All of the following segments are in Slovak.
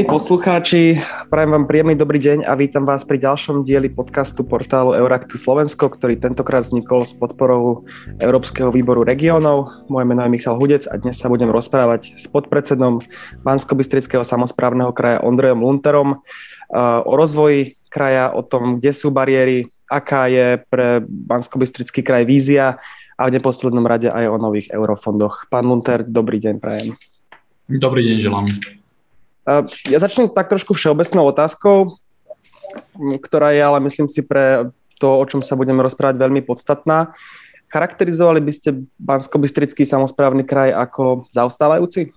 Milí poslucháči, prajem vám príjemný dobrý deň a vítam vás pri ďalšom dieli podcastu portálu Euraktu Slovensko, ktorý tentokrát vznikol s podporou Európskeho výboru regiónov. Moje meno je Michal Hudec a dnes sa budem rozprávať s podpredsedom Bansko-Bystrického samozprávneho kraja Ondrejom Lunterom o rozvoji kraja, o tom, kde sú bariéry, aká je pre Bansko-Bystrický kraj vízia a v neposlednom rade aj o nových eurofondoch. Pán Lunter, dobrý deň prajem. Dobrý deň želám. Ja začnem tak trošku všeobecnou otázkou, ktorá je ale myslím si pre to, o čom sa budeme rozprávať, veľmi podstatná. Charakterizovali by ste Bansko-Bystrický samozprávny kraj ako zaostávajúci?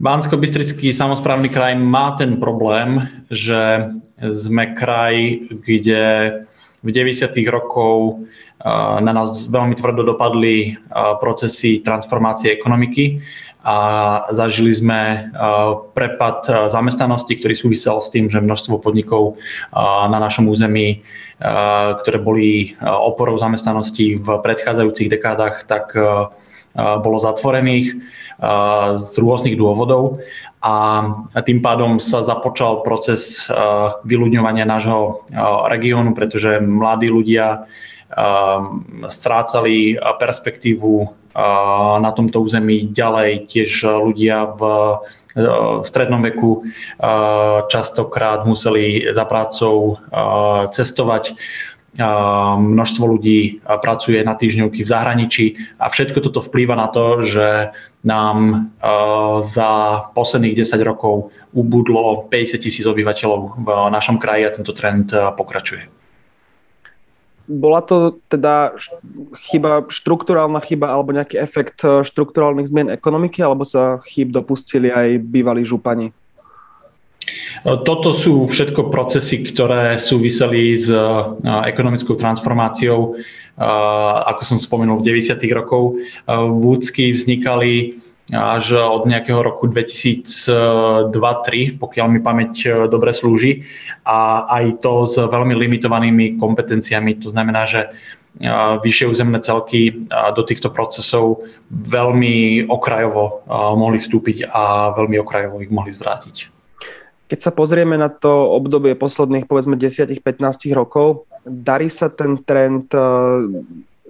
Bansko-Bystrický samozprávny kraj má ten problém, že sme kraj, kde v 90. rokov na nás veľmi tvrdo dopadli procesy transformácie ekonomiky a zažili sme prepad zamestnanosti, ktorý súvisel s tým, že množstvo podnikov na našom území, ktoré boli oporou zamestnanosti v predchádzajúcich dekádach, tak bolo zatvorených z rôznych dôvodov. A tým pádom sa započal proces vyľudňovania nášho regiónu, pretože mladí ľudia strácali perspektívu na tomto území ďalej tiež ľudia v strednom veku častokrát museli za prácou cestovať. Množstvo ľudí pracuje na týždňovky v zahraničí a všetko toto vplýva na to, že nám za posledných 10 rokov ubudlo 50 tisíc obyvateľov v našom kraji a tento trend pokračuje bola to teda chyba, štruktúrálna chyba alebo nejaký efekt eh, štruktúrálnych zmien ekonomiky, alebo sa chyb dopustili aj bývalí župani? Eh, toto sú všetko procesy, ktoré súviseli s eh, ekonomickou transformáciou. Ako som spomenul, v 90. rokov vúcky vznikali až od nejakého roku 2002-2003, pokiaľ mi pamäť e, dobre slúži. A aj to s veľmi limitovanými kompetenciami. To znamená, že e, vyššie územné celky do týchto procesov veľmi okrajovo mohli vstúpiť a veľmi okrajovo ich mohli zvrátiť. Keď sa pozrieme na to obdobie posledných povedzme 10-15 rokov, darí sa ten trend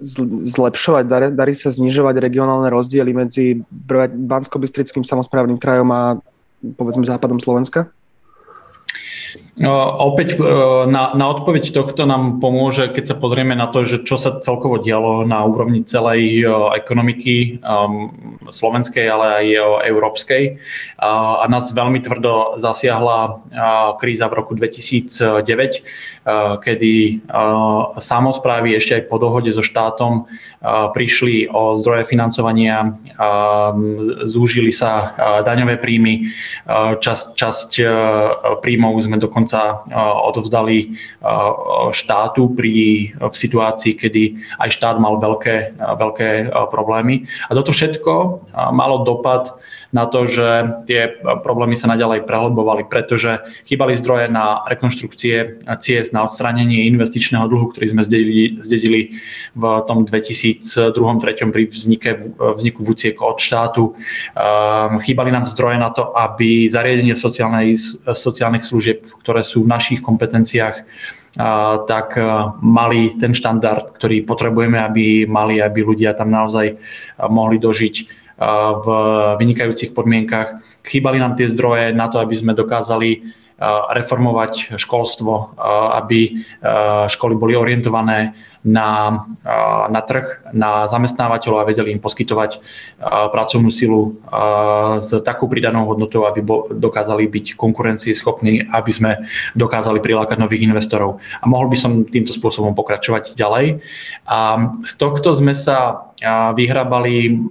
zlepšovať, darí, darí sa znižovať regionálne rozdiely medzi Bansko-Bystrickým samozprávnym krajom a povedzme západom Slovenska? Opäť na, na odpoveď tohto nám pomôže, keď sa pozrieme na to, že čo sa celkovo dialo na úrovni celej ekonomiky um, slovenskej, ale aj európskej. A nás veľmi tvrdo zasiahla kríza v roku 2009, kedy samozprávy ešte aj po dohode so štátom prišli o zdroje financovania, zúžili sa daňové príjmy, časť, časť príjmov sme dokonca dokonca odovzdali štátu pri, v situácii, kedy aj štát mal veľké, veľké problémy. A toto všetko malo dopad na to, že tie problémy sa naďalej prehlbovali, pretože chýbali zdroje na rekonštrukcie ciest, na odstránenie investičného dlhu, ktorý sme zdedili, zdedili v tom 2002-2003 pri vznike, vzniku VUCIEK od štátu. Ehm, chýbali nám zdroje na to, aby zariadenie sociálnych služieb, ktoré sú v našich kompetenciách, tak e, mali ten štandard, ktorý potrebujeme, aby mali, aby ľudia tam naozaj mohli dožiť v vynikajúcich podmienkach. Chýbali nám tie zdroje na to, aby sme dokázali reformovať školstvo, aby školy boli orientované na, na trh, na zamestnávateľov a vedeli im poskytovať pracovnú silu s takou pridanou hodnotou, aby dokázali byť konkurencieschopní, aby sme dokázali prilákať nových investorov. A mohol by som týmto spôsobom pokračovať ďalej. A z tohto sme sa vyhrabali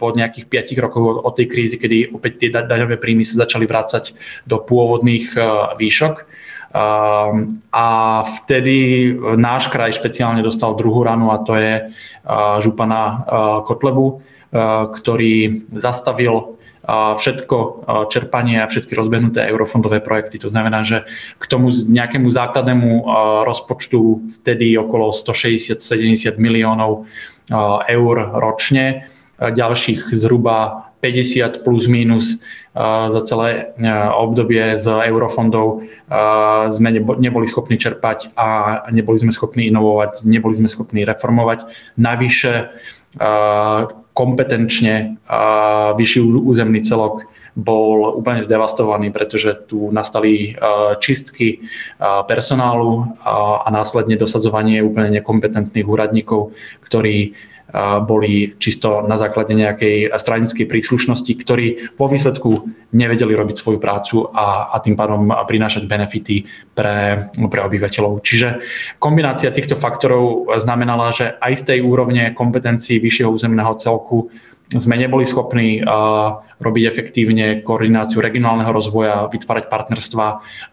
po nejakých 5 rokov od tej krízy, kedy opäť tie daňové príjmy sa začali vrácať do pôvodných výšok a vtedy náš kraj špeciálne dostal druhú ranu a to je župana Kotlebu, ktorý zastavil všetko čerpanie a všetky rozbehnuté eurofondové projekty. To znamená, že k tomu nejakému základnému rozpočtu vtedy okolo 160-70 miliónov eur ročne, ďalších zhruba 50 plus minus za celé obdobie z eurofondov sme neboli schopní čerpať a neboli sme schopní inovovať, neboli sme schopní reformovať. Navyše kompetenčne vyšší územný celok bol úplne zdevastovaný, pretože tu nastali čistky personálu a následne dosadzovanie úplne nekompetentných úradníkov, ktorí boli čisto na základe nejakej stranickej príslušnosti, ktorí vo výsledku nevedeli robiť svoju prácu a, a tým pádom prinášať benefity pre, pre obyvateľov. Čiže kombinácia týchto faktorov znamenala, že aj z tej úrovne kompetencií vyššieho územného celku sme neboli schopní robiť efektívne koordináciu regionálneho rozvoja, vytvárať partnerstva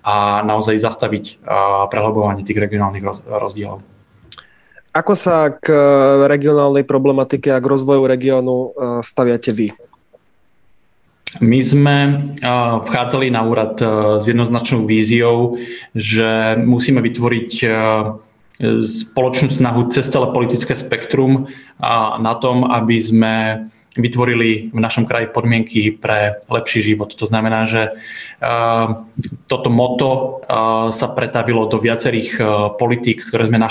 a naozaj zastaviť prehlbovanie tých regionálnych rozdielov. Ako sa k e, regionálnej problematike a k rozvoju regiónu e, staviate vy? My sme e, vchádzali na úrad s jednoznačnou víziou, že musíme vytvoriť spoločnú snahu cez celé politické spektrum na tom, aby sme vytvorili v našom kraji podmienky pre lepší život. To znamená, že eh, toto moto eh, sa pretavilo do viacerých eh, politík, ktoré sme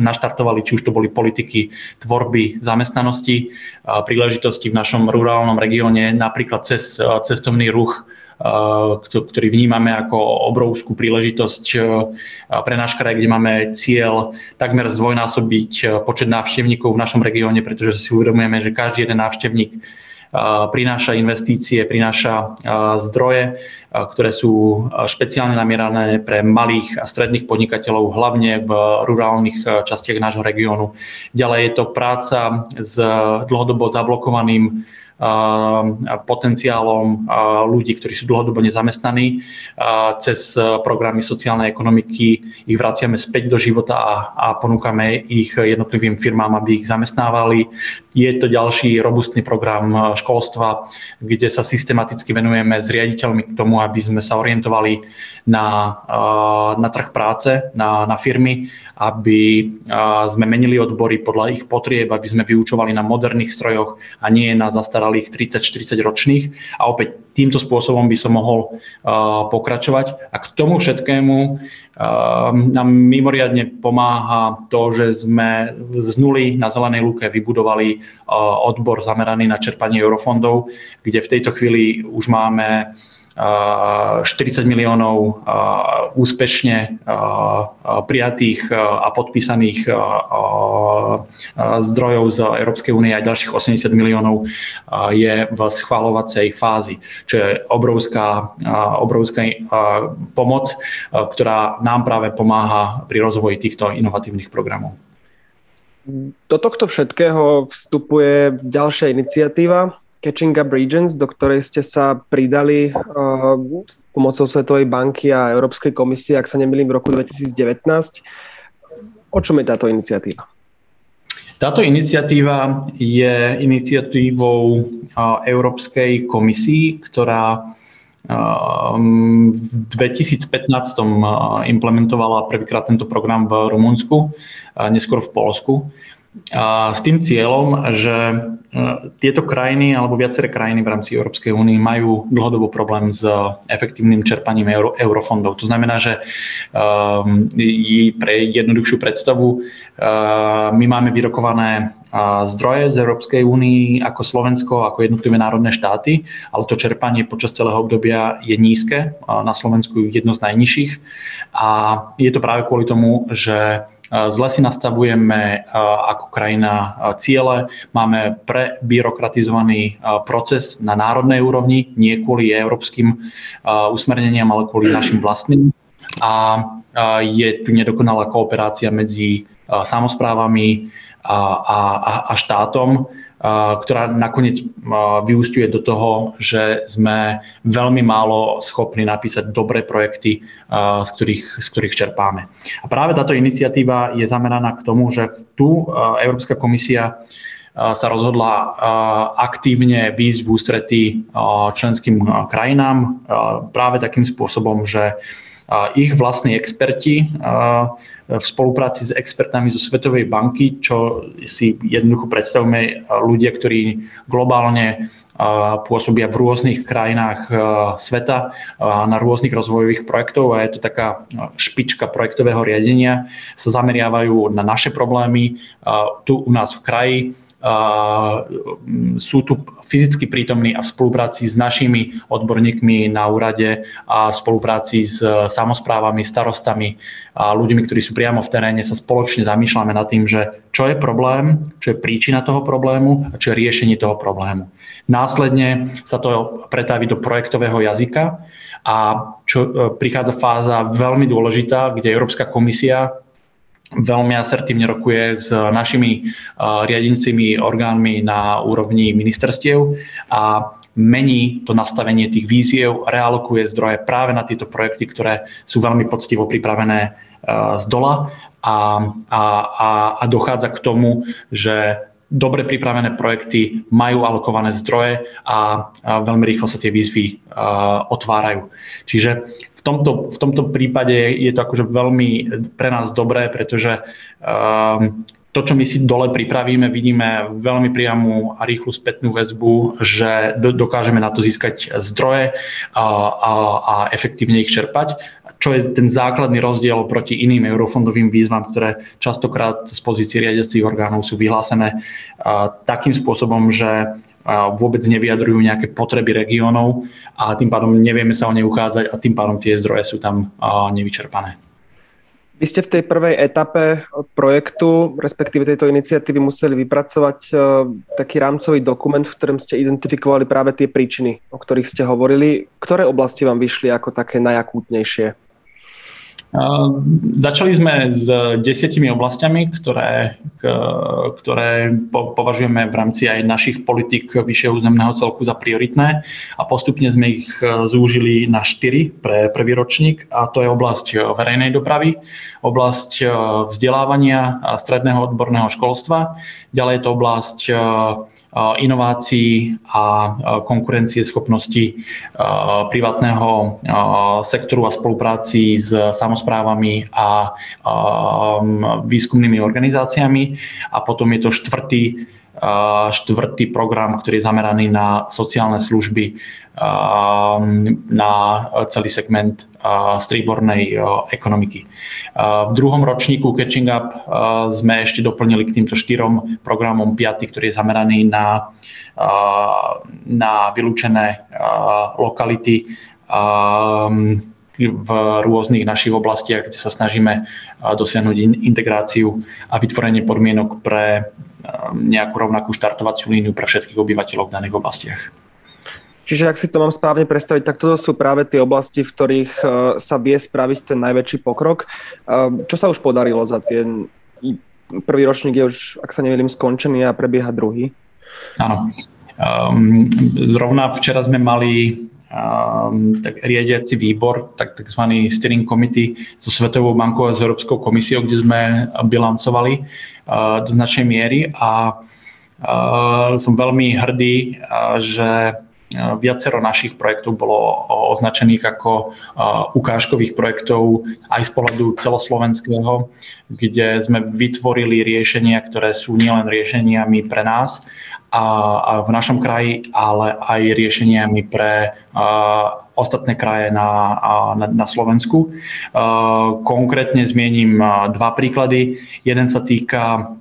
naštartovali, či už to boli politiky tvorby zamestnanosti, príležitosti v našom rurálnom regióne, napríklad cez cestovný ruch, ktorý vnímame ako obrovskú príležitosť pre náš kraj, kde máme cieľ takmer zdvojnásobiť počet návštevníkov v našom regióne, pretože si uvedomujeme, že každý jeden návštevník prináša investície, prináša zdroje, ktoré sú špeciálne namierané pre malých a stredných podnikateľov, hlavne v rurálnych častiach nášho regiónu. Ďalej je to práca s dlhodobo zablokovaným potenciálom ľudí, ktorí sú dlhodobo nezamestnaní. Cez programy sociálnej ekonomiky ich vraciame späť do života a, a ponúkame ich jednotlivým firmám, aby ich zamestnávali. Je to ďalší robustný program školstva, kde sa systematicky venujeme s riaditeľmi k tomu, aby sme sa orientovali na, na trh práce, na, na firmy, aby sme menili odbory podľa ich potrieb, aby sme vyučovali na moderných strojoch a nie na zastaralých 30-40 ročných. A opäť týmto spôsobom by som mohol pokračovať. A k tomu všetkému nám mimoriadne pomáha to, že sme z nuly na Zelenej lúke vybudovali odbor zameraný na čerpanie eurofondov, kde v tejto chvíli už máme 40 miliónov úspešne prijatých a podpísaných zdrojov z Európskej únie a ďalších 80 miliónov je v schváľovacej fázi, čo je obrovská, obrovská pomoc, ktorá nám práve pomáha pri rozvoji týchto inovatívnych programov. Do tohto všetkého vstupuje ďalšia iniciatíva, Catching Up Regions, do ktorej ste sa pridali uh, pomocou Svetovej banky a Európskej komisie, ak sa nemýlim, v roku 2019. O čom je táto iniciatíva? Táto iniciatíva je iniciatívou uh, Európskej komisii, ktorá uh, v 2015 uh, implementovala prvýkrát tento program v Rumunsku, neskôr v Polsku s tým cieľom, že e, tieto krajiny alebo viaceré krajiny v rámci Európskej únie majú dlhodobo problém s efektívnym čerpaním euro, eurofondov. To znamená, že um, pre jednoduchšiu predstavu uh, my máme vyrokované zdroje z Európskej únii ako Slovensko, ako jednotlivé národné štáty, ale to čerpanie počas celého obdobia je nízke, na Slovensku jedno z najnižších a je to práve kvôli tomu, že Zle si nastavujeme ako krajina ciele, máme prebyrokratizovaný proces na národnej úrovni, nie kvôli európskym usmerneniam, ale kvôli našim vlastným. A je tu nedokonalá kooperácia medzi samozprávami a, a, a štátom ktorá nakoniec vyústiuje do toho, že sme veľmi málo schopní napísať dobré projekty, z ktorých, z ktorých čerpáme. A práve táto iniciatíva je zameraná k tomu, že tu Európska komisia sa rozhodla aktívne výjsť v ústretí členským krajinám práve takým spôsobom, že ich vlastní experti v spolupráci s expertami zo Svetovej banky, čo si jednoducho predstavíme ľudia, ktorí globálne pôsobia v rôznych krajinách sveta na rôznych rozvojových projektov a je to taká špička projektového riadenia. Sa zameriavajú na naše problémy tu u nás v kraji sú tu fyzicky prítomní a v spolupráci s našimi odborníkmi na úrade a v spolupráci s samozprávami, starostami a ľuďmi, ktorí sú priamo v teréne, sa spoločne zamýšľame nad tým, že čo je problém, čo je príčina toho problému a čo je riešenie toho problému. Následne sa to pretaví do projektového jazyka a čo e, prichádza fáza veľmi dôležitá, kde Európska komisia veľmi asertívne rokuje s našimi riadincimi orgánmi na úrovni ministerstiev a mení to nastavenie tých víziev, realokuje zdroje práve na tieto projekty, ktoré sú veľmi poctivo pripravené z dola a, a, a, a dochádza k tomu, že dobre pripravené projekty majú alokované zdroje a, a veľmi rýchlo sa tie výzvy uh, otvárajú. Čiže tomto, v tomto prípade je to akože veľmi pre nás dobré, pretože um, to, čo my si dole pripravíme, vidíme veľmi priamu a rýchlu spätnú väzbu, že dokážeme na to získať zdroje a, a, a efektívne ich čerpať čo je ten základný rozdiel proti iným eurofondovým výzvam, ktoré častokrát z pozície riadiacich orgánov sú vyhlásené takým spôsobom, že vôbec nevyjadrujú nejaké potreby regiónov a tým pádom nevieme sa o ne uchádzať a tým pádom tie zdroje sú tam nevyčerpané. Vy ste v tej prvej etape projektu, respektíve tejto iniciatívy, museli vypracovať e, taký rámcový dokument, v ktorom ste identifikovali práve tie príčiny, o ktorých ste hovorili. Ktoré oblasti vám vyšli ako také najakútnejšie? Začali sme s desiatimi oblastiami, ktoré, ktoré považujeme v rámci aj našich politik vyššieho územného celku za prioritné a postupne sme ich e, zúžili na štyri pre prvý ročník a to je oblasť e, verejnej dopravy, oblasť e, vzdelávania a stredného odborného školstva, ďalej je to oblasť inovácií a konkurencie schopnosti privátneho sektoru a spolupráci s samozprávami a výskumnými organizáciami. A potom je to štvrtý, štvrtý program, ktorý je zameraný na sociálne služby na celý segment strýbornej ekonomiky. V druhom ročníku Catching Up sme ešte doplnili k týmto štyrom programom piaty, ktorý je zameraný na, na vylúčené lokality v rôznych našich oblastiach, kde sa snažíme dosiahnuť integráciu a vytvorenie podmienok pre nejakú rovnakú štartovaciu líniu pre všetkých obyvateľov v daných oblastiach. Čiže ak si to mám správne predstaviť, tak toto sú práve tie oblasti, v ktorých e, sa vie spraviť ten najväčší pokrok. E, čo sa už podarilo za ten prvý ročník je už, ak sa nevedím, skončený a prebieha druhý? Áno. Um, zrovna včera sme mali um, tak riadiaci výbor, tak tzv. steering committee so Svetovou bankou a s Európskou komisiou, kde sme bilancovali uh, do značnej miery a uh, som veľmi hrdý, uh, že Viacero našich projektov bolo označených ako ukážkových projektov aj z pohľadu celoslovenského, kde sme vytvorili riešenia, ktoré sú nielen riešeniami pre nás a, v našom kraji, ale aj riešeniami pre ostatné kraje na, na, na Slovensku. Konkrétne zmiením dva príklady. Jeden sa týka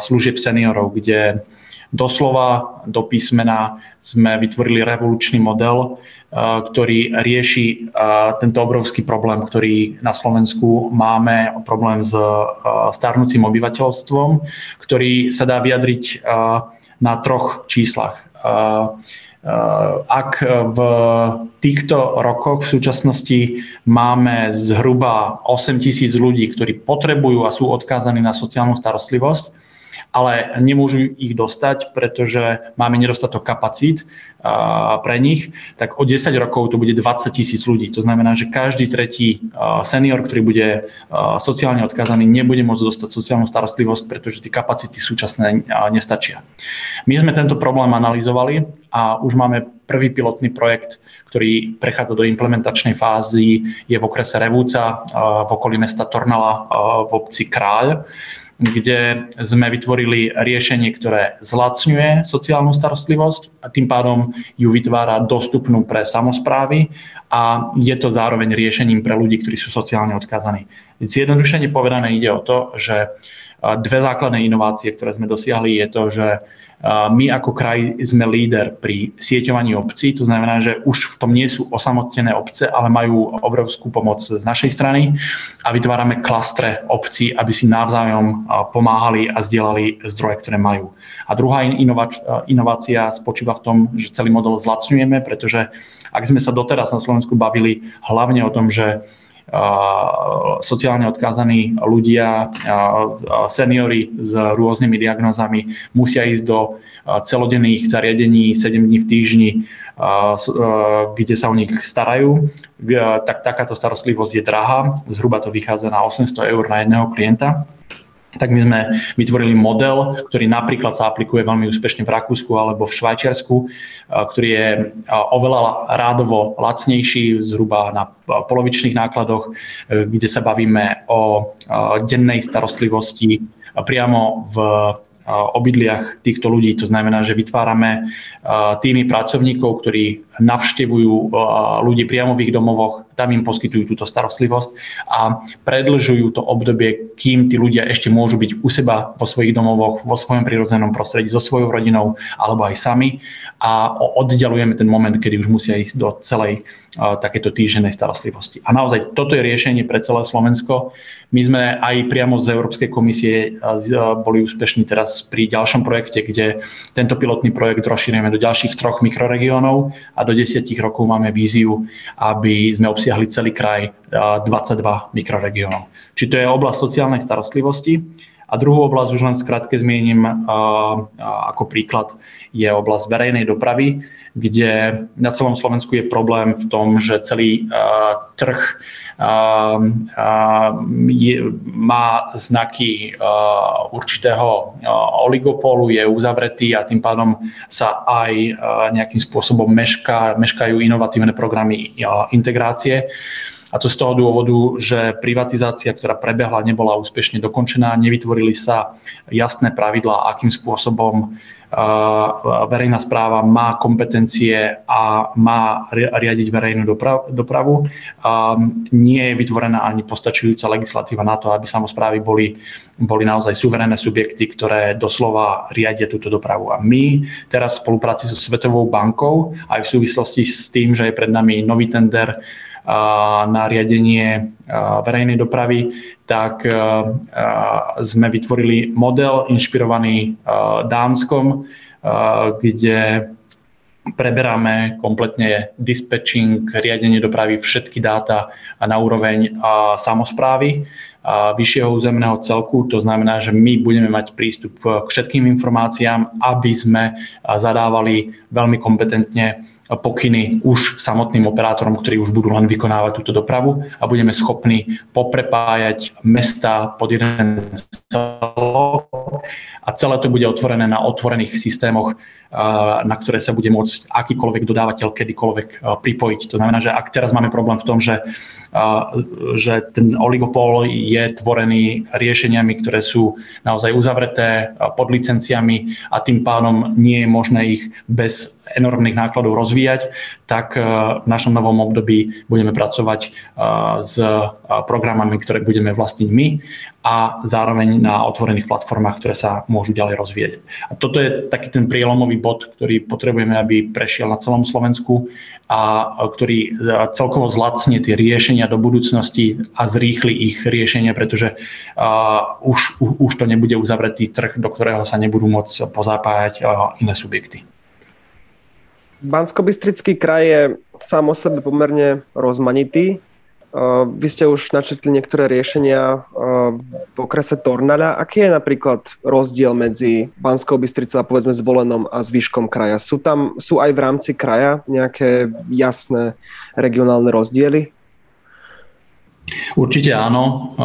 služieb seniorov, kde doslova do písmena sme vytvorili revolučný model, eh, ktorý rieši eh, tento obrovský problém, ktorý na Slovensku máme, problém s eh, starnúcim obyvateľstvom, ktorý sa dá vyjadriť na troch číslach. Ak v týchto rokoch v súčasnosti máme zhruba 8 tisíc ľudí, ktorí potrebujú a sú odkázaní na sociálnu starostlivosť, ale nemôžu ich dostať, pretože máme nedostatok kapacít pre nich, tak o 10 rokov to bude 20 tisíc ľudí. To znamená, že každý tretí senior, ktorý bude sociálne odkázaný, nebude môcť dostať sociálnu starostlivosť, pretože tie kapacity súčasné nestačia. My sme tento problém analyzovali a už máme prvý pilotný projekt, ktorý prechádza do implementačnej fázy, je v okrese Revúca v okolí mesta Tornala v obci Kráľ kde sme vytvorili riešenie, ktoré zlacňuje sociálnu starostlivosť a tým pádom ju vytvára dostupnú pre samozprávy a je to zároveň riešením pre ľudí, ktorí sú sociálne odkázaní. Zjednodušene povedané ide o to, že dve základné inovácie, ktoré sme dosiahli, je to, že my ako kraj sme líder pri sieťovaní obcí, to znamená, že už v tom nie sú osamotnené obce, ale majú obrovskú pomoc z našej strany a vytvárame klastre obcí, aby si navzájom pomáhali a zdieľali zdroje, ktoré majú. A druhá inovač- inovácia spočíva v tom, že celý model zlacňujeme, pretože ak sme sa doteraz na Slovensku bavili hlavne o tom, že sociálne odkázaní ľudia, seniory s rôznymi diagnózami musia ísť do celodenných zariadení 7 dní v týždni, kde sa o nich starajú, tak takáto starostlivosť je drahá, zhruba to vychádza na 800 eur na jedného klienta tak my sme vytvorili model, ktorý napríklad sa aplikuje veľmi úspešne v Rakúsku alebo v Švajčiarsku, ktorý je oveľa rádovo lacnejší, zhruba na polovičných nákladoch, kde sa bavíme o dennej starostlivosti priamo v obydliach týchto ľudí. To znamená, že vytvárame týmy pracovníkov, ktorí navštevujú ľudí priamo v ich domovoch, tam im poskytujú túto starostlivosť a predlžujú to obdobie, kým tí ľudia ešte môžu byť u seba vo svojich domovoch, vo svojom prirodzenom prostredí, so svojou rodinou alebo aj sami a oddialujeme ten moment, kedy už musia ísť do celej uh, takéto týždennej starostlivosti. A naozaj toto je riešenie pre celé Slovensko. My sme aj priamo z Európskej komisie uh, boli úspešní teraz pri ďalšom projekte, kde tento pilotný projekt rozšírime do ďalších troch mikroregiónov a do desiatich rokov máme víziu, aby sme obsiahli celý kraj uh, 22 mikroregiónov. Či to je oblasť sociálnej starostlivosti, a druhú oblasť už len skrátke zmiením ako príklad je oblasť verejnej dopravy, kde na celom Slovensku je problém v tom, že celý trh je, má znaky určitého oligopolu, je uzavretý a tým pádom sa aj nejakým spôsobom meška, meškajú inovatívne programy integrácie. A to z toho dôvodu, že privatizácia, ktorá prebehla, nebola úspešne dokončená, nevytvorili sa jasné pravidlá, akým spôsobom verejná správa má kompetencie a má riadiť verejnú dopravu. Nie je vytvorená ani postačujúca legislatíva na to, aby samozprávy boli, boli naozaj suverénne subjekty, ktoré doslova riadia túto dopravu. A my teraz v spolupráci so Svetovou bankou aj v súvislosti s tým, že je pred nami nový tender na riadenie verejnej dopravy, tak sme vytvorili model inšpirovaný Dánskom, kde preberáme kompletne dispatching, riadenie dopravy, všetky dáta na úroveň samozprávy vyššieho územného celku. To znamená, že my budeme mať prístup k všetkým informáciám, aby sme zadávali veľmi kompetentne pokyny už samotným operátorom, ktorí už budú len vykonávať túto dopravu a budeme schopní poprepájať mesta pod jeden celok a celé to bude otvorené na otvorených systémoch, na ktoré sa bude môcť akýkoľvek dodávateľ kedykoľvek pripojiť. To znamená, že ak teraz máme problém v tom, že, že ten oligopol je tvorený riešeniami, ktoré sú naozaj uzavreté pod licenciami a tým pádom nie je možné ich bez enormných nákladov rozvíjať, tak v našom novom období budeme pracovať s programami, ktoré budeme vlastniť my a zároveň na otvorených platformách, ktoré sa môžu ďalej rozvíjať. A toto je taký ten prielomový bod, ktorý potrebujeme, aby prešiel na celom Slovensku a ktorý celkovo zlacne tie riešenia do budúcnosti a zrýchli ich riešenia, pretože už, už to nebude uzavretý trh, do ktorého sa nebudú môcť pozapájať uh, iné subjekty. Bansko-Bystrický kraj je sám o sebe pomerne rozmanitý. Vy ste už načetli niektoré riešenia v okrese Tornada. Aký je napríklad rozdiel medzi Banskou Bystricou a povedzme zvolenom a zvyškom kraja? Sú tam, sú aj v rámci kraja nejaké jasné regionálne rozdiely? Určite áno.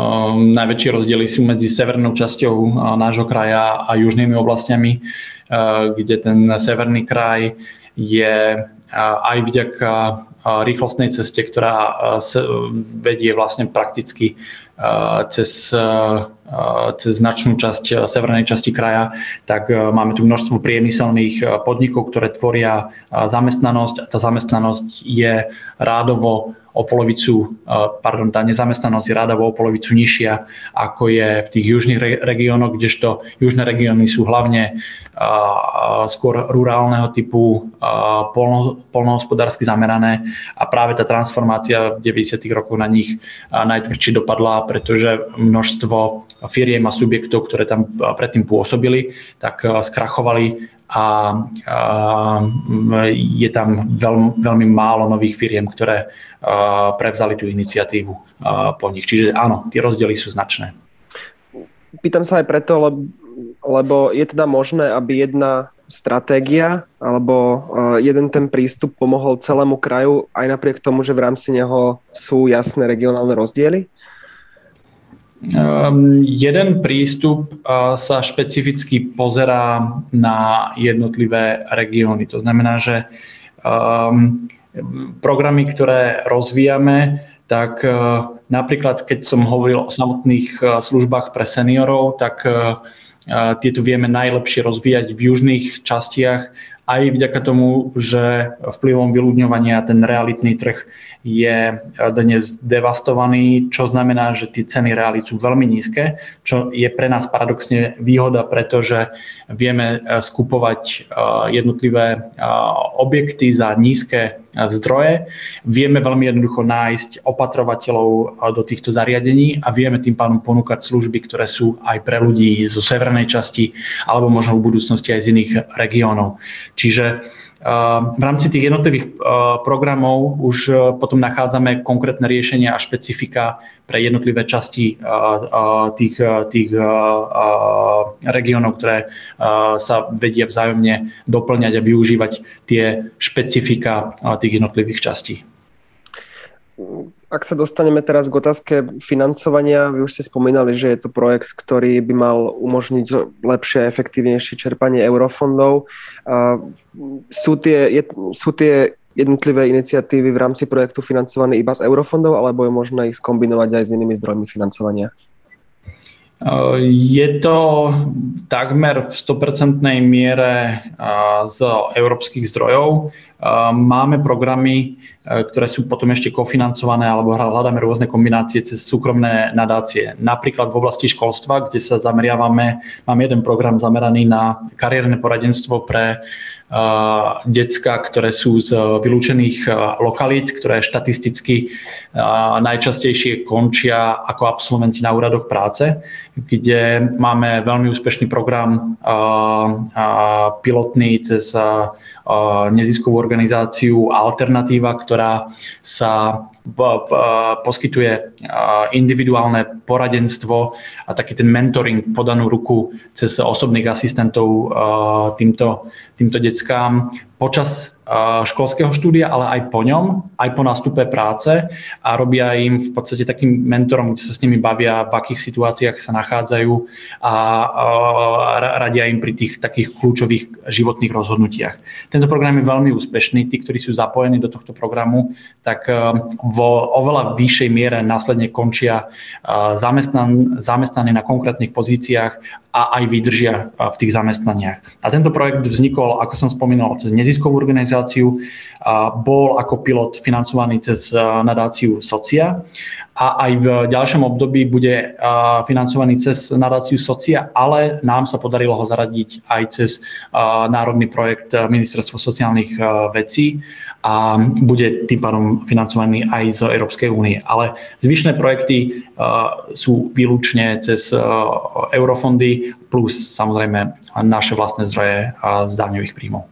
najväčšie rozdiely sú medzi severnou časťou nášho kraja a južnými oblastiami, kde ten severný kraj je aj vďaka rýchlostnej ceste, ktorá vedie vlastne prakticky cez, cez značnú časť severnej časti kraja, tak máme tu množstvo priemyselných podnikov, ktoré tvoria zamestnanosť. A tá zamestnanosť je rádovo o polovicu, pardon, tá nezamestnanosť je rádovo o polovicu nižšia, ako je v tých južných regiónoch, kdežto južné regióny sú hlavne skôr rurálneho typu, polnohospodársky zamerané a práve tá transformácia v 90. rokoch na nich najtvrdšie dopadla, pretože množstvo firiem a subjektov, ktoré tam predtým pôsobili, tak skrachovali a, a je tam veľmi, veľmi málo nových firiem, ktoré a, prevzali tú iniciatívu a, po nich. Čiže áno, tie rozdiely sú značné. Pýtam sa aj preto, lebo, lebo je teda možné, aby jedna stratégia alebo jeden ten prístup pomohol celému kraju aj napriek tomu, že v rámci neho sú jasné regionálne rozdiely? Um, jeden prístup uh, sa špecificky pozerá na jednotlivé regióny. To znamená, že um, programy, ktoré rozvíjame, tak uh, napríklad keď som hovoril o samotných uh, službách pre seniorov, tak tieto vieme najlepšie rozvíjať v južných častiach aj vďaka tomu, že vplyvom vyľudňovania ten realitný trh je dnes devastovaný, čo znamená, že tie ceny realít sú veľmi nízke, čo je pre nás paradoxne výhoda, pretože vieme skupovať jednotlivé objekty za nízke zdroje. Vieme veľmi jednoducho nájsť opatrovateľov do týchto zariadení a vieme tým pádom ponúkať služby, ktoré sú aj pre ľudí zo severnej časti alebo možno v budúcnosti aj z iných regiónov. Čiže v rámci tých jednotlivých programov už potom nachádzame konkrétne riešenia a špecifika pre jednotlivé časti tých, tých regiónov, ktoré sa vedia vzájomne doplňať a využívať tie špecifika tých jednotlivých častí. Ak sa dostaneme teraz k otázke financovania, vy už ste spomínali, že je to projekt, ktorý by mal umožniť lepšie a efektívnejšie čerpanie eurofondov. Sú tie, sú tie jednotlivé iniciatívy v rámci projektu financované iba z eurofondov, alebo je možné ich skombinovať aj s inými zdrojmi financovania? Je to takmer v 100% miere z európskych zdrojov. Máme programy, ktoré sú potom ešte kofinancované alebo hľadáme rôzne kombinácie cez súkromné nadácie. Napríklad v oblasti školstva, kde sa zameriavame, máme jeden program zameraný na kariérne poradenstvo pre decka, ktoré sú z vylúčených lokalít, ktoré štatisticky najčastejšie končia ako absolventi na úradoch práce, kde máme veľmi úspešný program pilotný cez neziskovú organizáciu Alternatíva, ktorá sa poskytuje individuálne poradenstvo a taký ten mentoring, podanú ruku cez osobných asistentov týmto, týmto deckám. Počas školského štúdia, ale aj po ňom, aj po nástupe práce a robia im v podstate takým mentorom, kde sa s nimi bavia, v akých situáciách sa nachádzajú a radia im pri tých takých kľúčových životných rozhodnutiach. Tento program je veľmi úspešný. Tí, ktorí sú zapojení do tohto programu, tak vo oveľa vyššej miere následne končia zamestnan, zamestnaní na konkrétnych pozíciách a aj vydržia v tých zamestnaniach. A tento projekt vznikol, ako som spomínal, cez neziskovú organizáciu, bol ako pilot financovaný cez nadáciu Socia a aj v ďalšom období bude financovaný cez nadáciu Socia, ale nám sa podarilo ho zaradiť aj cez národný projekt Ministerstvo sociálnych vecí a bude tým pádom financovaný aj z Európskej únie. Ale zvyšné projekty sú výlučne cez eurofondy plus samozrejme naše vlastné zdroje z daňových príjmov.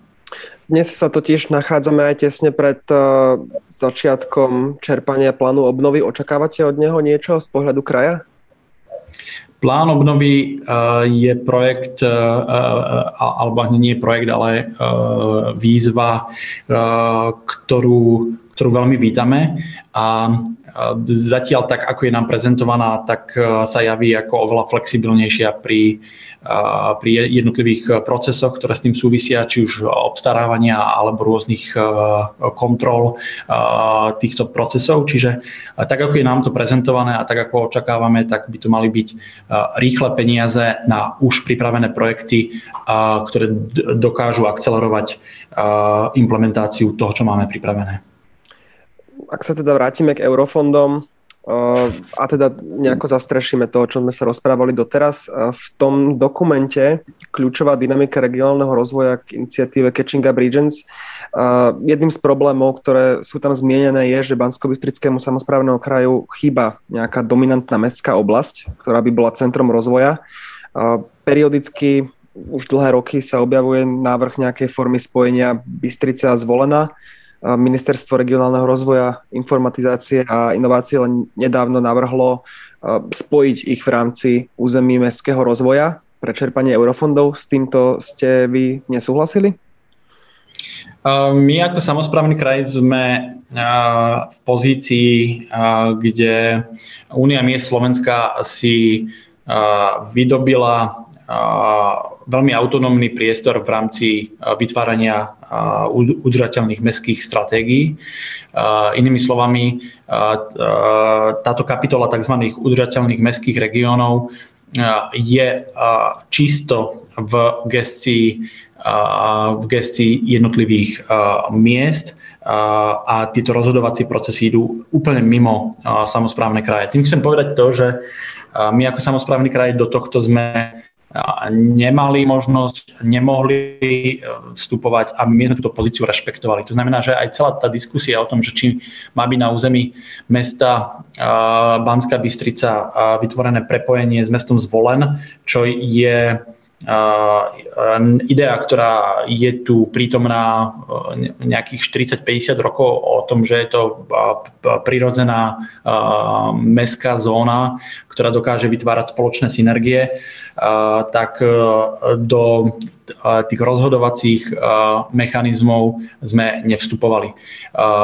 Dnes sa totiž nachádzame aj tesne pred uh, začiatkom čerpania plánu obnovy. Očakávate od neho niečo z pohľadu kraja? Plán obnovy uh, je projekt, uh, alebo nie je projekt, ale výzva, ktorú, ktorú veľmi vítame. A zatiaľ tak, ako je nám prezentovaná, tak sa javí ako oveľa flexibilnejšia pri pri jednotlivých procesoch, ktoré s tým súvisia, či už obstarávania alebo rôznych kontrol týchto procesov. Čiže tak, ako je nám to prezentované a tak, ako očakávame, tak by to mali byť rýchle peniaze na už pripravené projekty, ktoré dokážu akcelerovať implementáciu toho, čo máme pripravené. Ak sa teda vrátime k eurofondom, a teda nejako zastrešíme to, o čom sme sa rozprávali doteraz. V tom dokumente kľúčová dynamika regionálneho rozvoja k iniciatíve Catching Up Regions. Jedným z problémov, ktoré sú tam zmienené, je, že Bansko-Bystrickému samozprávneho kraju chýba nejaká dominantná mestská oblasť, ktorá by bola centrom rozvoja. Periodicky už dlhé roky sa objavuje návrh nejakej formy spojenia Bystrica a Zvolená Ministerstvo regionálneho rozvoja, informatizácie a inovácie len nedávno navrhlo spojiť ich v rámci území mestského rozvoja pre čerpanie eurofondov. S týmto ste vy nesúhlasili? My ako samozprávny kraj sme v pozícii, kde Únia miest Slovenska si vydobila veľmi autonómny priestor v rámci vytvárania udržateľných mestských stratégií. Inými slovami, táto kapitola tzv. udržateľných mestských regiónov je čisto v gestii, v gestii jednotlivých miest a tieto rozhodovací procesy idú úplne mimo samozprávne kraje. Tým chcem povedať to, že my ako samozprávny kraj do tohto sme nemali možnosť, nemohli e, vstupovať a my sme túto pozíciu rešpektovali. To znamená, že aj celá tá diskusia o tom, že či má byť na území mesta Banská Bystrica vytvorené prepojenie s mestom Zvolen, čo je idea, ktorá je tu prítomná nejakých 40-50 rokov o tom, že je to prirodzená mestská zóna, ktorá dokáže vytvárať spoločné synergie, tak do tých rozhodovacích mechanizmov sme nevstupovali.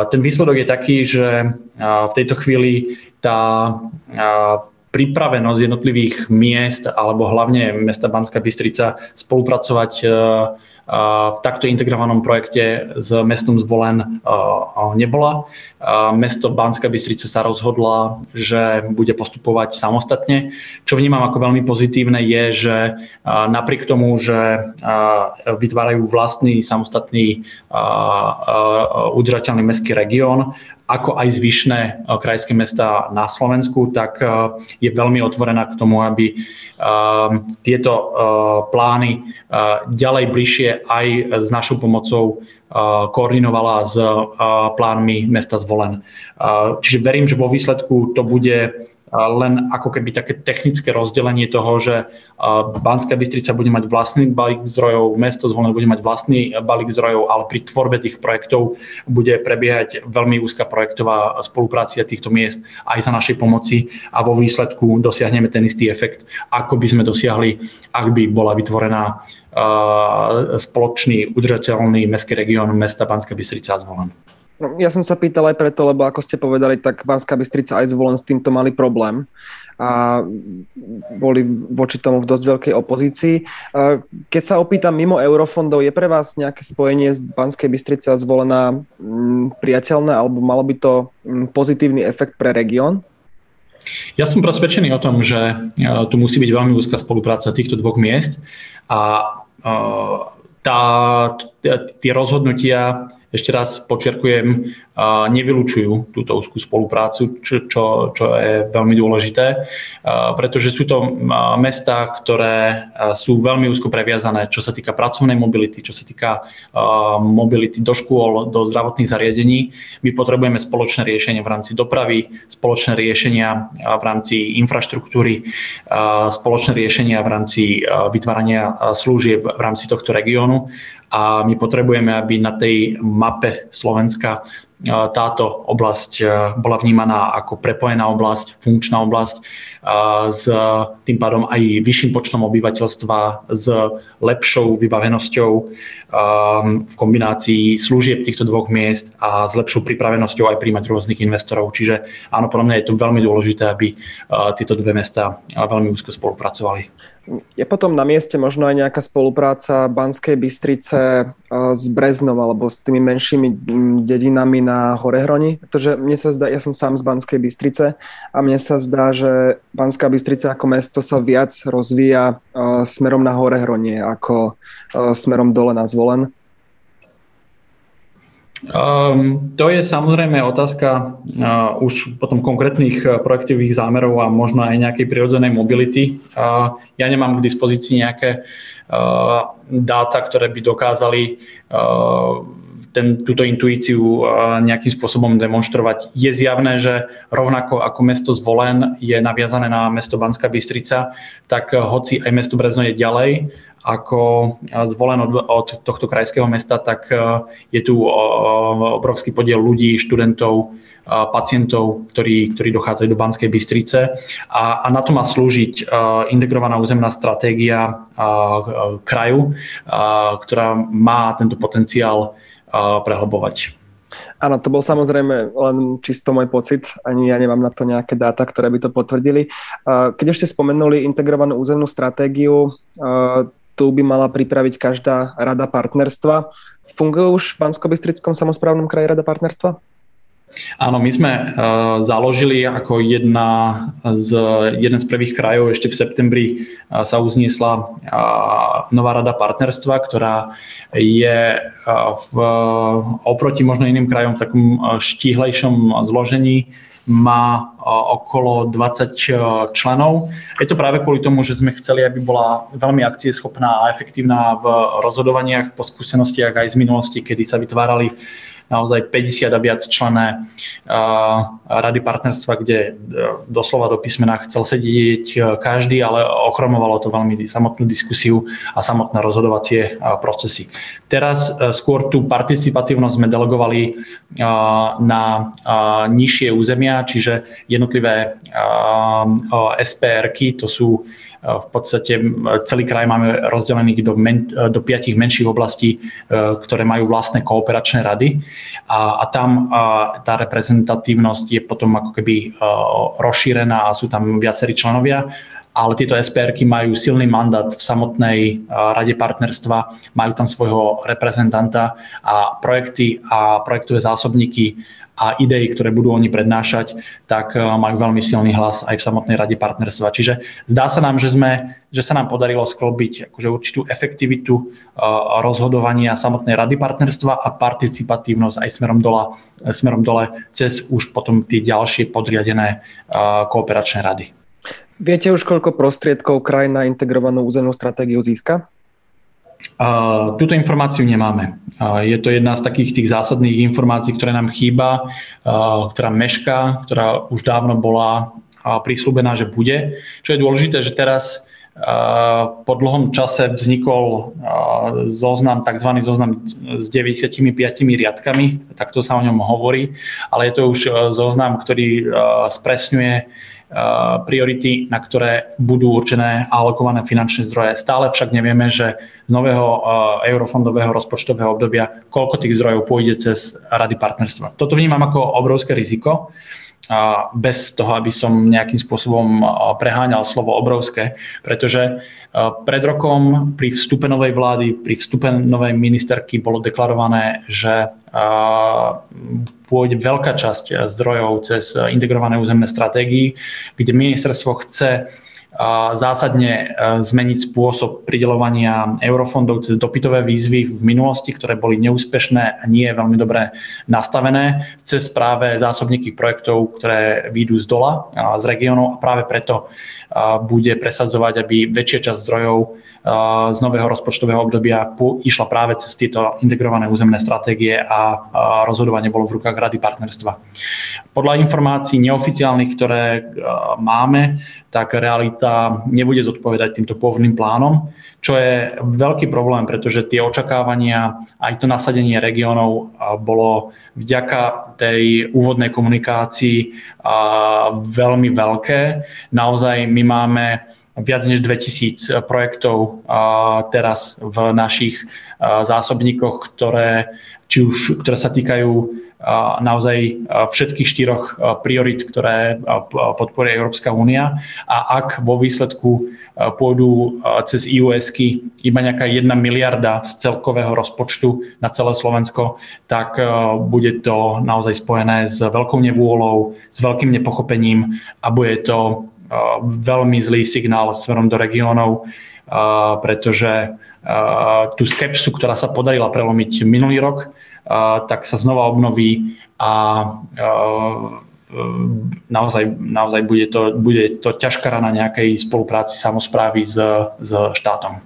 Ten výsledok je taký, že v tejto chvíli tá pripravenosť jednotlivých miest alebo hlavne mesta Banská Bystrica spolupracovať e, e, v takto integrovanom projekte s mestom Zvolen e, nebola. Mesto Banská Bystrica sa rozhodla, že bude postupovať samostatne. Čo vnímam ako veľmi pozitívne je, že napriek tomu, že vytvárajú vlastný samostatný udržateľný mestský región, ako aj zvyšné eh, krajské mesta na Slovensku, tak eh, je veľmi otvorená k tomu, aby eh, tieto plány ďalej bližšie aj s našou pomocou koordinovala s plánmi mesta Zvolen. Čiže verím, že vo výsledku to bude len ako keby také technické rozdelenie toho, že Banská Bystrica bude mať vlastný balík zdrojov, mesto zvolené bude mať vlastný balík zdrojov, ale pri tvorbe tých projektov bude prebiehať veľmi úzka projektová spoluprácia týchto miest aj za našej pomoci a vo výsledku dosiahneme ten istý efekt, ako by sme dosiahli, ak by bola vytvorená spoločný udržateľný mestský región mesta Banská Bystrica a Zvolen. No, ja som sa pýtal aj preto, lebo ako ste povedali, tak Banská Bystrica aj zvolen s týmto mali problém a boli voči tomu v dosť veľkej opozícii. Keď sa opýtam mimo eurofondov, je pre vás nejaké spojenie z Banskej Bystrice zvolená mm, priateľné alebo malo by to mm, pozitívny efekt pre región? Ja som presvedčený o tom, že e, tu musí byť veľmi úzka spolupráca týchto dvoch miest a e, tie rozhodnutia ešte raz počerkujem, nevylučujú túto úzkú spoluprácu, čo, čo, čo je veľmi dôležité, pretože sú to mesta, ktoré sú veľmi úzko previazané, čo sa týka pracovnej mobility, čo sa týka mobility do škôl, do zdravotných zariadení. My potrebujeme spoločné riešenia v rámci dopravy, spoločné riešenia v rámci infraštruktúry, spoločné riešenia v rámci vytvárania služieb v rámci tohto regiónu a my potrebujeme, aby na tej mape Slovenska táto oblasť bola vnímaná ako prepojená oblasť, funkčná oblasť s tým pádom aj vyšším počtom obyvateľstva, s lepšou vybavenosťou v kombinácii služieb týchto dvoch miest a s lepšou pripravenosťou aj príjmať rôznych investorov. Čiže áno, podľa mňa je to veľmi dôležité, aby tieto dve mesta veľmi úzko spolupracovali. Je potom na mieste možno aj nejaká spolupráca Banskej Bystrice s Breznom alebo s tými menšími dedinami na Horehroni? Pretože mne sa zdá, ja som sám z Banskej Bystrice a mne sa zdá, že Banská Bystrica ako mesto sa viac rozvíja smerom na Horehronie ako smerom dole na Zvolen. Um, to je samozrejme otázka uh, už potom konkrétnych uh, projektových zámerov a možno aj nejakej prirodzenej mobility. Uh, ja nemám k dispozícii nejaké uh, dáta, ktoré by dokázali uh, ten, túto intuíciu uh, nejakým spôsobom demonstrovať. Je zjavné, že rovnako ako mesto Zvolen je naviazané na mesto Banská Bystrica, tak uh, hoci aj mesto Brezno je ďalej, ako zvolen od, od tohto krajského mesta, tak e, je tu e, obrovský podiel ľudí, študentov, pacientov, ktorí, ktorí dochádzajú do Banskej Bystrice a, a na to má slúžiť integrovaná územná stratégia kraju, ktorá má tento potenciál prehlbovať. Áno, to bol samozrejme len čisto môj pocit, ani ja nemám na to nejaké dáta, ktoré by to potvrdili. Keď ešte spomenuli integrovanú územnú stratégiu, tu by mala pripraviť každá rada partnerstva. Funguje už v Bansko-Bystrickom samozprávnom kraji rada partnerstva? Áno, my sme uh, založili ako jedna z, jeden z prvých krajov, ešte v septembri uh, sa uzniesla uh, nová rada partnerstva, ktorá je v, oproti možno iným krajom v takom štíhlejšom zložení má okolo 20 členov. Je to práve kvôli tomu, že sme chceli, aby bola veľmi akcieschopná a efektívna v rozhodovaniach po skúsenostiach aj z minulosti, kedy sa vytvárali naozaj 50 a viac člené rady partnerstva, kde e, doslova do písmena chcel sedieť e, každý, ale ochromovalo to veľmi samotnú diskusiu a samotné rozhodovacie procesy. Teraz skôr tú participatívnosť sme delegovali na nižšie územia, čiže jednotlivé SPR-ky, to sú v podstate celý kraj máme rozdelených do, men, do piatich menších oblastí, e, ktoré majú vlastné kooperačné rady. A, a tam tá reprezentatívnosť je potom ako keby rozšírená a sú tam viacerí členovia ale tieto SPR majú silný mandát v samotnej rade partnerstva, majú tam svojho reprezentanta a projekty a projektové zásobníky a idei, ktoré budú oni prednášať, tak eh, majú veľmi silný hlas aj v samotnej rade partnerstva. Čiže zdá sa nám, že, sme, že sa nám podarilo sklobiť akože určitú efektivitu eh, rozhodovania samotnej rady partnerstva a participatívnosť aj smerom dole, smerom dole cez už potom tie ďalšie podriadené eh, kooperačné rady. Viete už, koľko prostriedkov kraj na integrovanú územnú stratégiu získa? Túto informáciu nemáme. Je to jedna z takých tých zásadných informácií, ktoré nám chýba, ktorá meška, ktorá už dávno bola prislúbená, že bude. Čo je dôležité, že teraz po dlhom čase vznikol zoznam, tzv. zoznam s 95 riadkami, takto sa o ňom hovorí, ale je to už zoznam, ktorý spresňuje priority, na ktoré budú určené a alokované finančné zdroje. Stále však nevieme, že z nového eh, eurofondového rozpočtového obdobia, koľko tých zdrojov pôjde cez rady partnerstva. Toto vnímam ako obrovské riziko, bez toho, aby som nejakým spôsobom eh, preháňal slovo obrovské, pretože pred rokom pri vstupe novej vlády, pri vstupe novej ministerky bolo deklarované, že pôjde veľká časť zdrojov cez integrované územné stratégie, kde ministerstvo chce zásadne zmeniť spôsob pridelovania eurofondov cez dopytové výzvy v minulosti, ktoré boli neúspešné a nie veľmi dobre nastavené, cez práve zásobníky projektov, ktoré výjdu z dola, z regiónov a práve preto bude presadzovať, aby väčšia časť zdrojov z nového rozpočtového obdobia išla práve cez tieto integrované územné stratégie a rozhodovanie bolo v rukách Rady partnerstva. Podľa informácií neoficiálnych, ktoré máme, tak realita nebude zodpovedať týmto pôvodným plánom, čo je veľký problém, pretože tie očakávania, aj to nasadenie regiónov bolo vďaka tej úvodnej komunikácii veľmi veľké. Naozaj my máme viac než 2000 projektov teraz v našich zásobníkoch, ktoré, či už, ktoré sa týkajú naozaj všetkých štyroch priorit, ktoré podporuje Európska únia. A ak vo výsledku pôjdu cez IUSky iba nejaká jedna miliarda z celkového rozpočtu na celé Slovensko, tak bude to naozaj spojené s veľkou nevôľou, s veľkým nepochopením a bude to veľmi zlý signál smerom do regiónov, pretože tú skepsu, ktorá sa podarila prelomiť minulý rok, tak sa znova obnoví a naozaj, naozaj bude, to, bude to ťažká rana nejakej spolupráci samozprávy s, s štátom.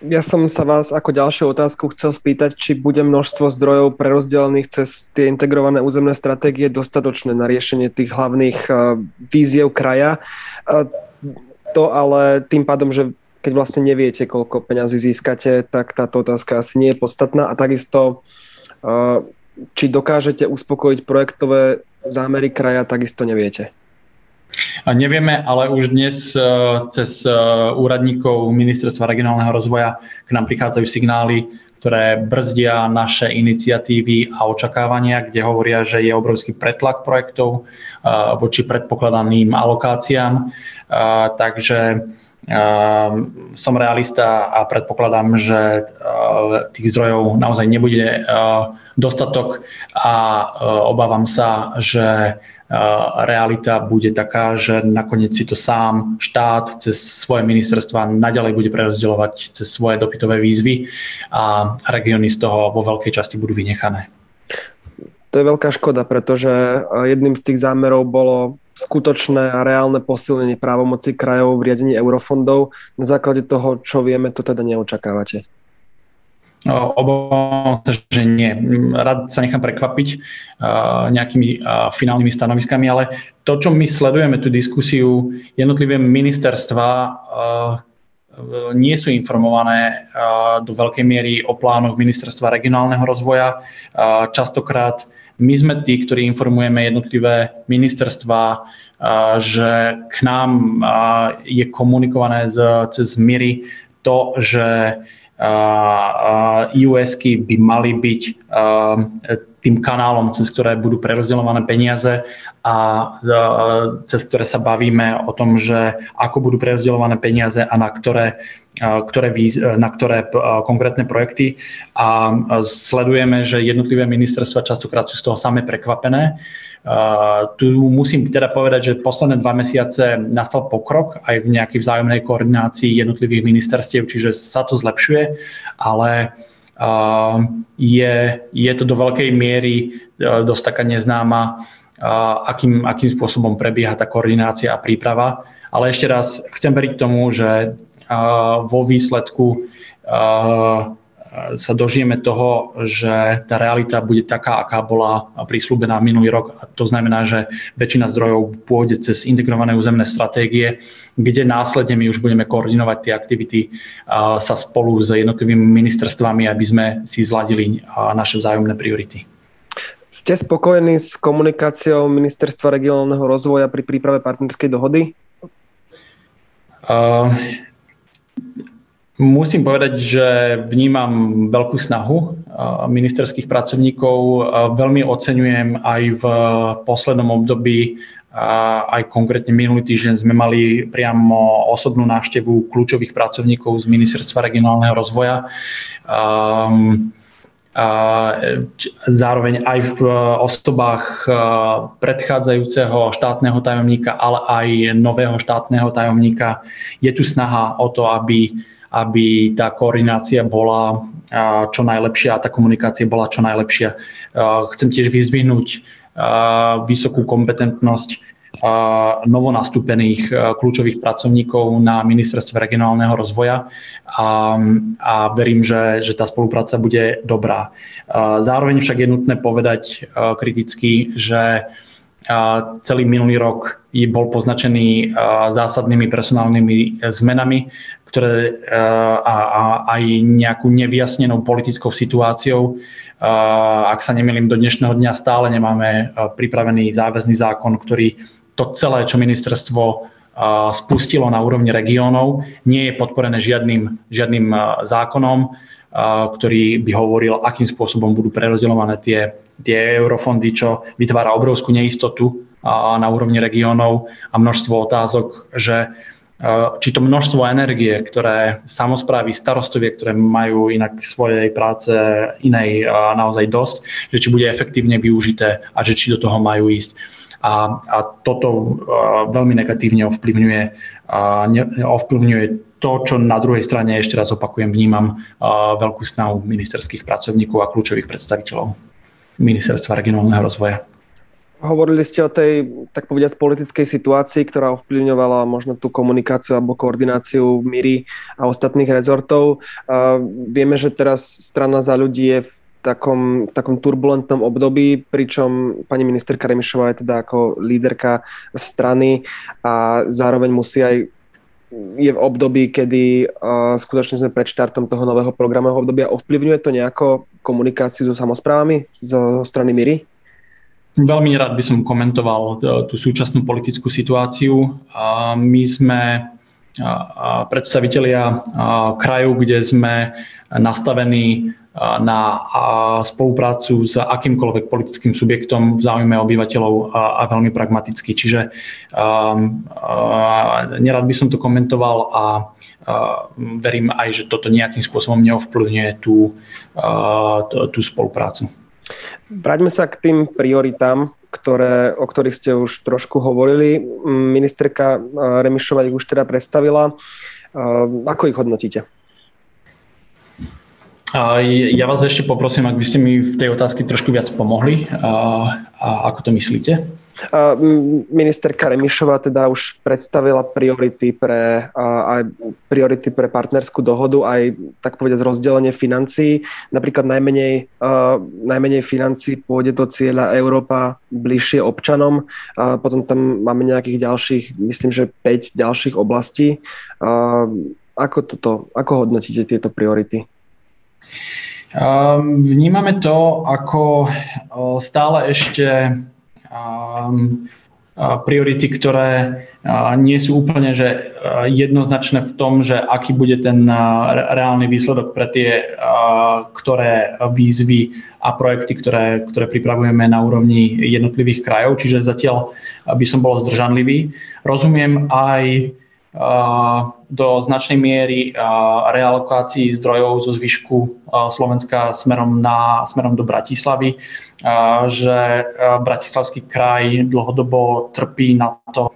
Ja som sa vás ako ďalšiu otázku chcel spýtať, či bude množstvo zdrojov prerozdelených cez tie integrované územné stratégie dostatočné na riešenie tých hlavných víziev kraja. To ale tým pádom, že keď vlastne neviete, koľko peňazí získate, tak táto otázka asi nie je podstatná. A takisto či dokážete uspokojiť projektové zámery kraja, takisto neviete. A nevieme, ale už dnes e, cez e, úradníkov Ministerstva regionálneho rozvoja k nám prichádzajú signály, ktoré brzdia naše iniciatívy a očakávania, kde hovoria, že je obrovský pretlak projektov e, voči predpokladaným alokáciám. Takže som realista a predpokladám, že ehm, tých zdrojov naozaj nebude ehm, dostatok a obávam sa, že realita bude taká, že nakoniec si to sám štát cez svoje ministerstva naďalej bude prerozdeľovať cez svoje dopytové výzvy a regióny z toho vo veľkej časti budú vynechané. To je veľká škoda, pretože jedným z tých zámerov bolo skutočné a reálne posilnenie právomoci krajov v riadení eurofondov. Na základe toho, čo vieme, to teda neočakávate. No, obávam sa, že nie. Rád sa nechám prekvapiť nejakými finálnymi stanoviskami, ale to, čo my sledujeme, tú diskusiu, jednotlivé ministerstva nie sú informované do veľkej miery o plánoch ministerstva regionálneho rozvoja. Častokrát my sme tí, ktorí informujeme jednotlivé ministerstva, že k nám je komunikované cez Miri to, že IUSky by mali byť tým kanálom, cez ktoré budú prerozdeľované peniaze a cez ktoré sa bavíme o tom, že ako budú prerozdeľované peniaze a na ktoré ktoré, na ktoré konkrétne projekty a sledujeme, že jednotlivé ministerstva častokrát sú z toho same prekvapené. Tu musím teda povedať, že posledné dva mesiace nastal pokrok aj v nejakej vzájomnej koordinácii jednotlivých ministerstiev, čiže sa to zlepšuje, ale je, je to do veľkej miery dosť taká neznáma, akým, akým spôsobom prebieha tá koordinácia a príprava. Ale ešte raz chcem veriť tomu, že vo výsledku sa dožijeme toho, že tá realita bude taká, aká bola prislúbená minulý rok. A to znamená, že väčšina zdrojov pôjde cez integrované územné stratégie, kde následne my už budeme koordinovať tie aktivity sa spolu s jednotlivými ministerstvami, aby sme si zladili naše vzájomné priority. Ste spokojení s komunikáciou Ministerstva regionálneho rozvoja pri príprave partnerskej dohody? Uh, Musím povedať, že vnímam veľkú snahu ministerských pracovníkov. Veľmi oceňujem aj v poslednom období, aj konkrétne minulý týždeň sme mali priamo osobnú návštevu kľúčových pracovníkov z Ministerstva regionálneho rozvoja. Zároveň aj v osobách predchádzajúceho štátneho tajomníka, ale aj nového štátneho tajomníka je tu snaha o to, aby aby tá koordinácia bola čo najlepšia a tá komunikácia bola čo najlepšia. Chcem tiež vyzdvihnúť vysokú kompetentnosť novonastúpených kľúčových pracovníkov na ministerstve regionálneho rozvoja a, a verím, že, že tá spolupráca bude dobrá. Zároveň však je nutné povedať kriticky, že celý minulý rok bol poznačený zásadnými personálnymi zmenami, ktoré a, a aj nejakú nevyjasnenou politickou situáciou. Ak sa nemýlim, do dnešného dňa stále nemáme pripravený záväzný zákon, ktorý to celé, čo ministerstvo spustilo na úrovni regiónov, nie je podporené žiadnym, žiadnym zákonom, ktorý by hovoril, akým spôsobom budú prerozdeľované tie, tie eurofondy, čo vytvára obrovskú neistotu na úrovni regiónov a množstvo otázok, že či to množstvo energie, ktoré samozprávy, starostovie, ktoré majú inak svojej práce inej naozaj dosť, že či bude efektívne využité a že či do toho majú ísť. A, a toto veľmi negatívne ovplyvňuje, ovplyvňuje to, čo na druhej strane, ešte raz opakujem, vnímam veľkú snahu ministerských pracovníkov a kľúčových predstaviteľov ministerstva regionálneho rozvoja. Hovorili ste o tej, tak povediať, politickej situácii, ktorá ovplyvňovala možno tú komunikáciu alebo koordináciu Miry a ostatných rezortov. vieme, že teraz strana za ľudí je v takom, takom turbulentnom období, pričom pani ministerka Remišová je teda ako líderka strany a zároveň musí aj je v období, kedy uh, skutočne sme pred štartom toho nového programového obdobia. Ovplyvňuje to nejako komunikáciu so samozprávami zo strany Miry? Veľmi rád by som komentoval tú súčasnú politickú situáciu. My sme predstavitelia kraju, kde sme nastavení na spoluprácu s akýmkoľvek politickým subjektom v záujme obyvateľov a veľmi pragmaticky. Čiže nerad by som to komentoval a verím aj, že toto nejakým spôsobom neovplyvňuje tú, tú spoluprácu. Vráťme sa k tým prioritám, ktoré, o ktorých ste už trošku hovorili. Ministerka Remišová ich už teda predstavila. Ako ich hodnotíte? Ja vás ešte poprosím, ak by ste mi v tej otázke trošku viac pomohli. A, a ako to myslíte? Ministerka Remišová teda už predstavila priority pre, aj priority pre partnerskú dohodu, aj tak povedať rozdelenie financií. Napríklad najmenej, najmenej financií pôjde do cieľa Európa bližšie občanom. Potom tam máme nejakých ďalších, myslím, že 5 ďalších oblastí. Ako, toto, ako hodnotíte tieto priority? Um, vnímame to ako stále ešte um, priority, ktoré nie sú úplne že jednoznačné v tom, že aký bude ten reálny výsledok pre tie, ktoré výzvy a projekty, ktoré, ktoré pripravujeme na úrovni jednotlivých krajov. Čiže zatiaľ by som bol zdržanlivý. Rozumiem aj do značnej miery realokácií zdrojov zo zvyšku Slovenska smerom, na, smerom do Bratislavy, že Bratislavský kraj dlhodobo trpí na to,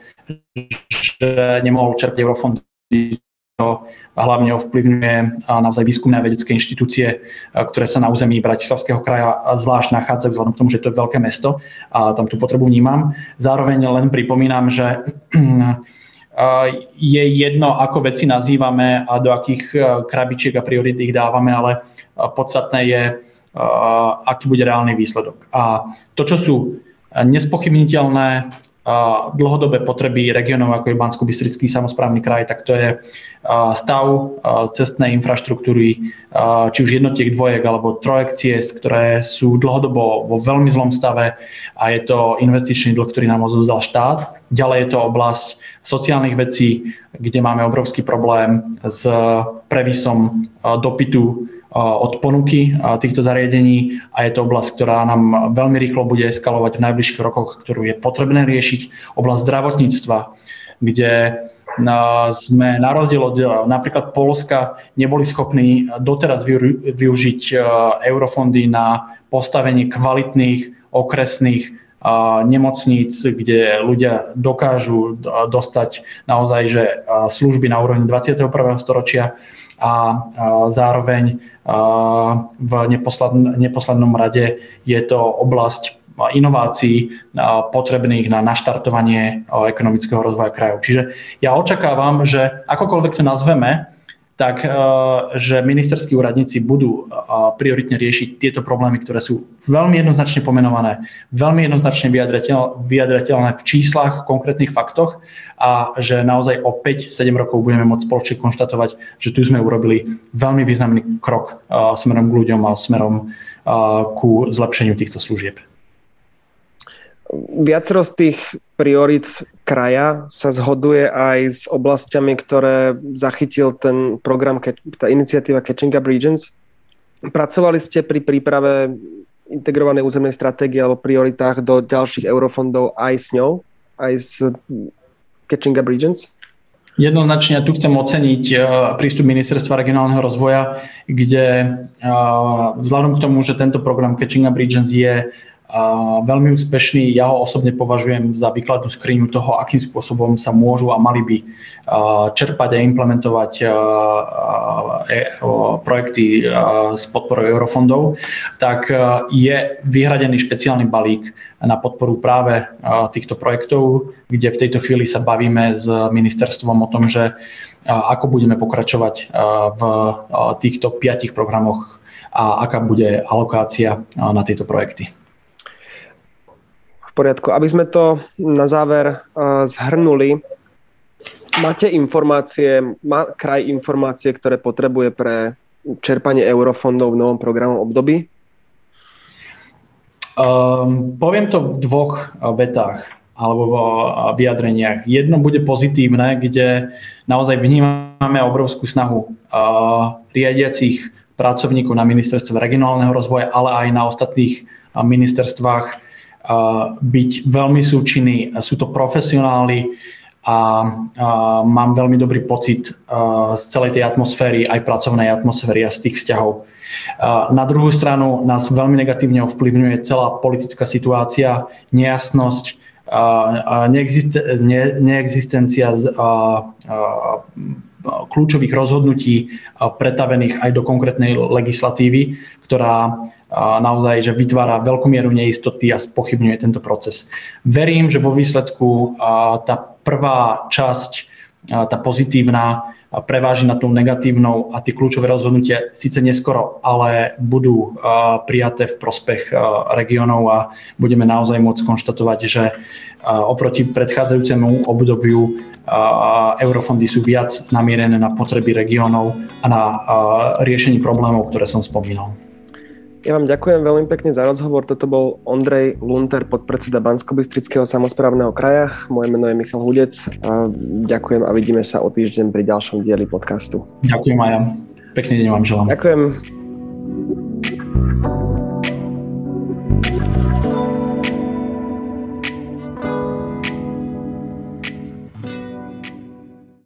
že nemohol čerpať eurofondy čo hlavne ovplyvňuje naozaj výskumné vedecké inštitúcie, ktoré sa na území Bratislavského kraja zvlášť nachádzajú, vzhľadom k tomu, že to je veľké mesto a tam tú potrebu vnímam. Zároveň len pripomínam, že je jedno, ako veci nazývame a do akých e, krabičiek a priorit ich dávame, ale e, podstatné je, e, aký bude reálny výsledok. A to, čo sú nespochybniteľné dlhodobé potreby regionov ako je bansko bystrický samozprávny kraj, tak to je stav cestnej infraštruktúry, či už jednotiek, dvojek alebo trojek ciest, ktoré sú dlhodobo vo veľmi zlom stave a je to investičný dlh, ktorý nám odozdal štát. Ďalej je to oblasť sociálnych vecí, kde máme obrovský problém s previsom dopytu od ponuky týchto zariadení a je to oblasť, ktorá nám veľmi rýchlo bude eskalovať v najbližších rokoch, ktorú je potrebné riešiť. Oblasť zdravotníctva, kde sme na rozdiel od napríklad Polska neboli schopní doteraz využiť eurofondy na postavenie kvalitných okresných nemocníc, kde ľudia dokážu dostať naozaj že služby na úrovni 21. storočia a zároveň v neposlednom rade je to oblasť inovácií potrebných na naštartovanie ekonomického rozvoja krajov. Čiže ja očakávam, že akokoľvek to nazveme, tak že ministerskí úradníci budú prioritne riešiť tieto problémy, ktoré sú veľmi jednoznačne pomenované, veľmi jednoznačne vyjadrateľné v číslach, konkrétnych faktoch a že naozaj o 5-7 rokov budeme môcť spoločne konštatovať, že tu sme urobili veľmi významný krok smerom k ľuďom a smerom ku zlepšeniu týchto služieb. Viacero z tých priorit kraja sa zhoduje aj s oblastiami, ktoré zachytil ten program, tá iniciatíva Catching Up Regions. Pracovali ste pri príprave integrovanej územnej stratégie alebo prioritách do ďalších eurofondov aj s ňou, aj s Catching Up Regions? Jednoznačne tu chcem oceniť eh, prístup Ministerstva regionálneho rozvoja, kde eh, vzhľadom k tomu, že tento program Catching Up Regions je veľmi úspešný. Ja ho osobne považujem za výkladnú skriňu toho, akým spôsobom sa môžu a mali by čerpať a implementovať e, projekty s podporou eurofondov, tak je vyhradený špeciálny balík na podporu práve týchto projektov, kde v tejto chvíli sa bavíme s ministerstvom o tom, že ako budeme pokračovať v týchto piatich programoch a aká bude alokácia na tieto projekty poriadku. Aby sme to na záver uh, zhrnuli, máte informácie, má kraj informácie, ktoré potrebuje pre čerpanie eurofondov v novom programom období? Um, poviem to v dvoch vetách alebo v vyjadreniach. Jedno bude pozitívne, kde naozaj vnímame obrovskú snahu uh, riadiacich pracovníkov na ministerstve regionálneho rozvoja, ale aj na ostatných ministerstvách byť veľmi súčinní. Sú to profesionáli a, mám veľmi dobrý pocit z celej tej atmosféry, aj pracovnej atmosféry a z tých vzťahov. Na druhú stranu nás veľmi negatívne ovplyvňuje celá politická situácia, nejasnosť, neexistencia kľúčových rozhodnutí pretavených aj do konkrétnej legislatívy, ktorá naozaj že vytvára veľkú mieru neistoty a spochybňuje tento proces. Verím, že vo výsledku tá prvá časť, tá pozitívna, preváži nad tou negatívnou a tie kľúčové rozhodnutia síce neskoro, ale budú prijaté v prospech regiónov a budeme naozaj môcť konštatovať, že oproti predchádzajúcemu obdobiu eurofondy sú viac namierené na potreby regiónov a na riešení problémov, ktoré som spomínal. Ja vám ďakujem veľmi pekne za rozhovor. Toto bol Ondrej Lunter, podpredseda Banskobystrického samozprávneho kraja. Moje meno je Michal Hudec. A ďakujem a vidíme sa o týždeň pri ďalšom dieli podcastu. Ďakujem aj ja. Pekný deň vám želám. Ďakujem.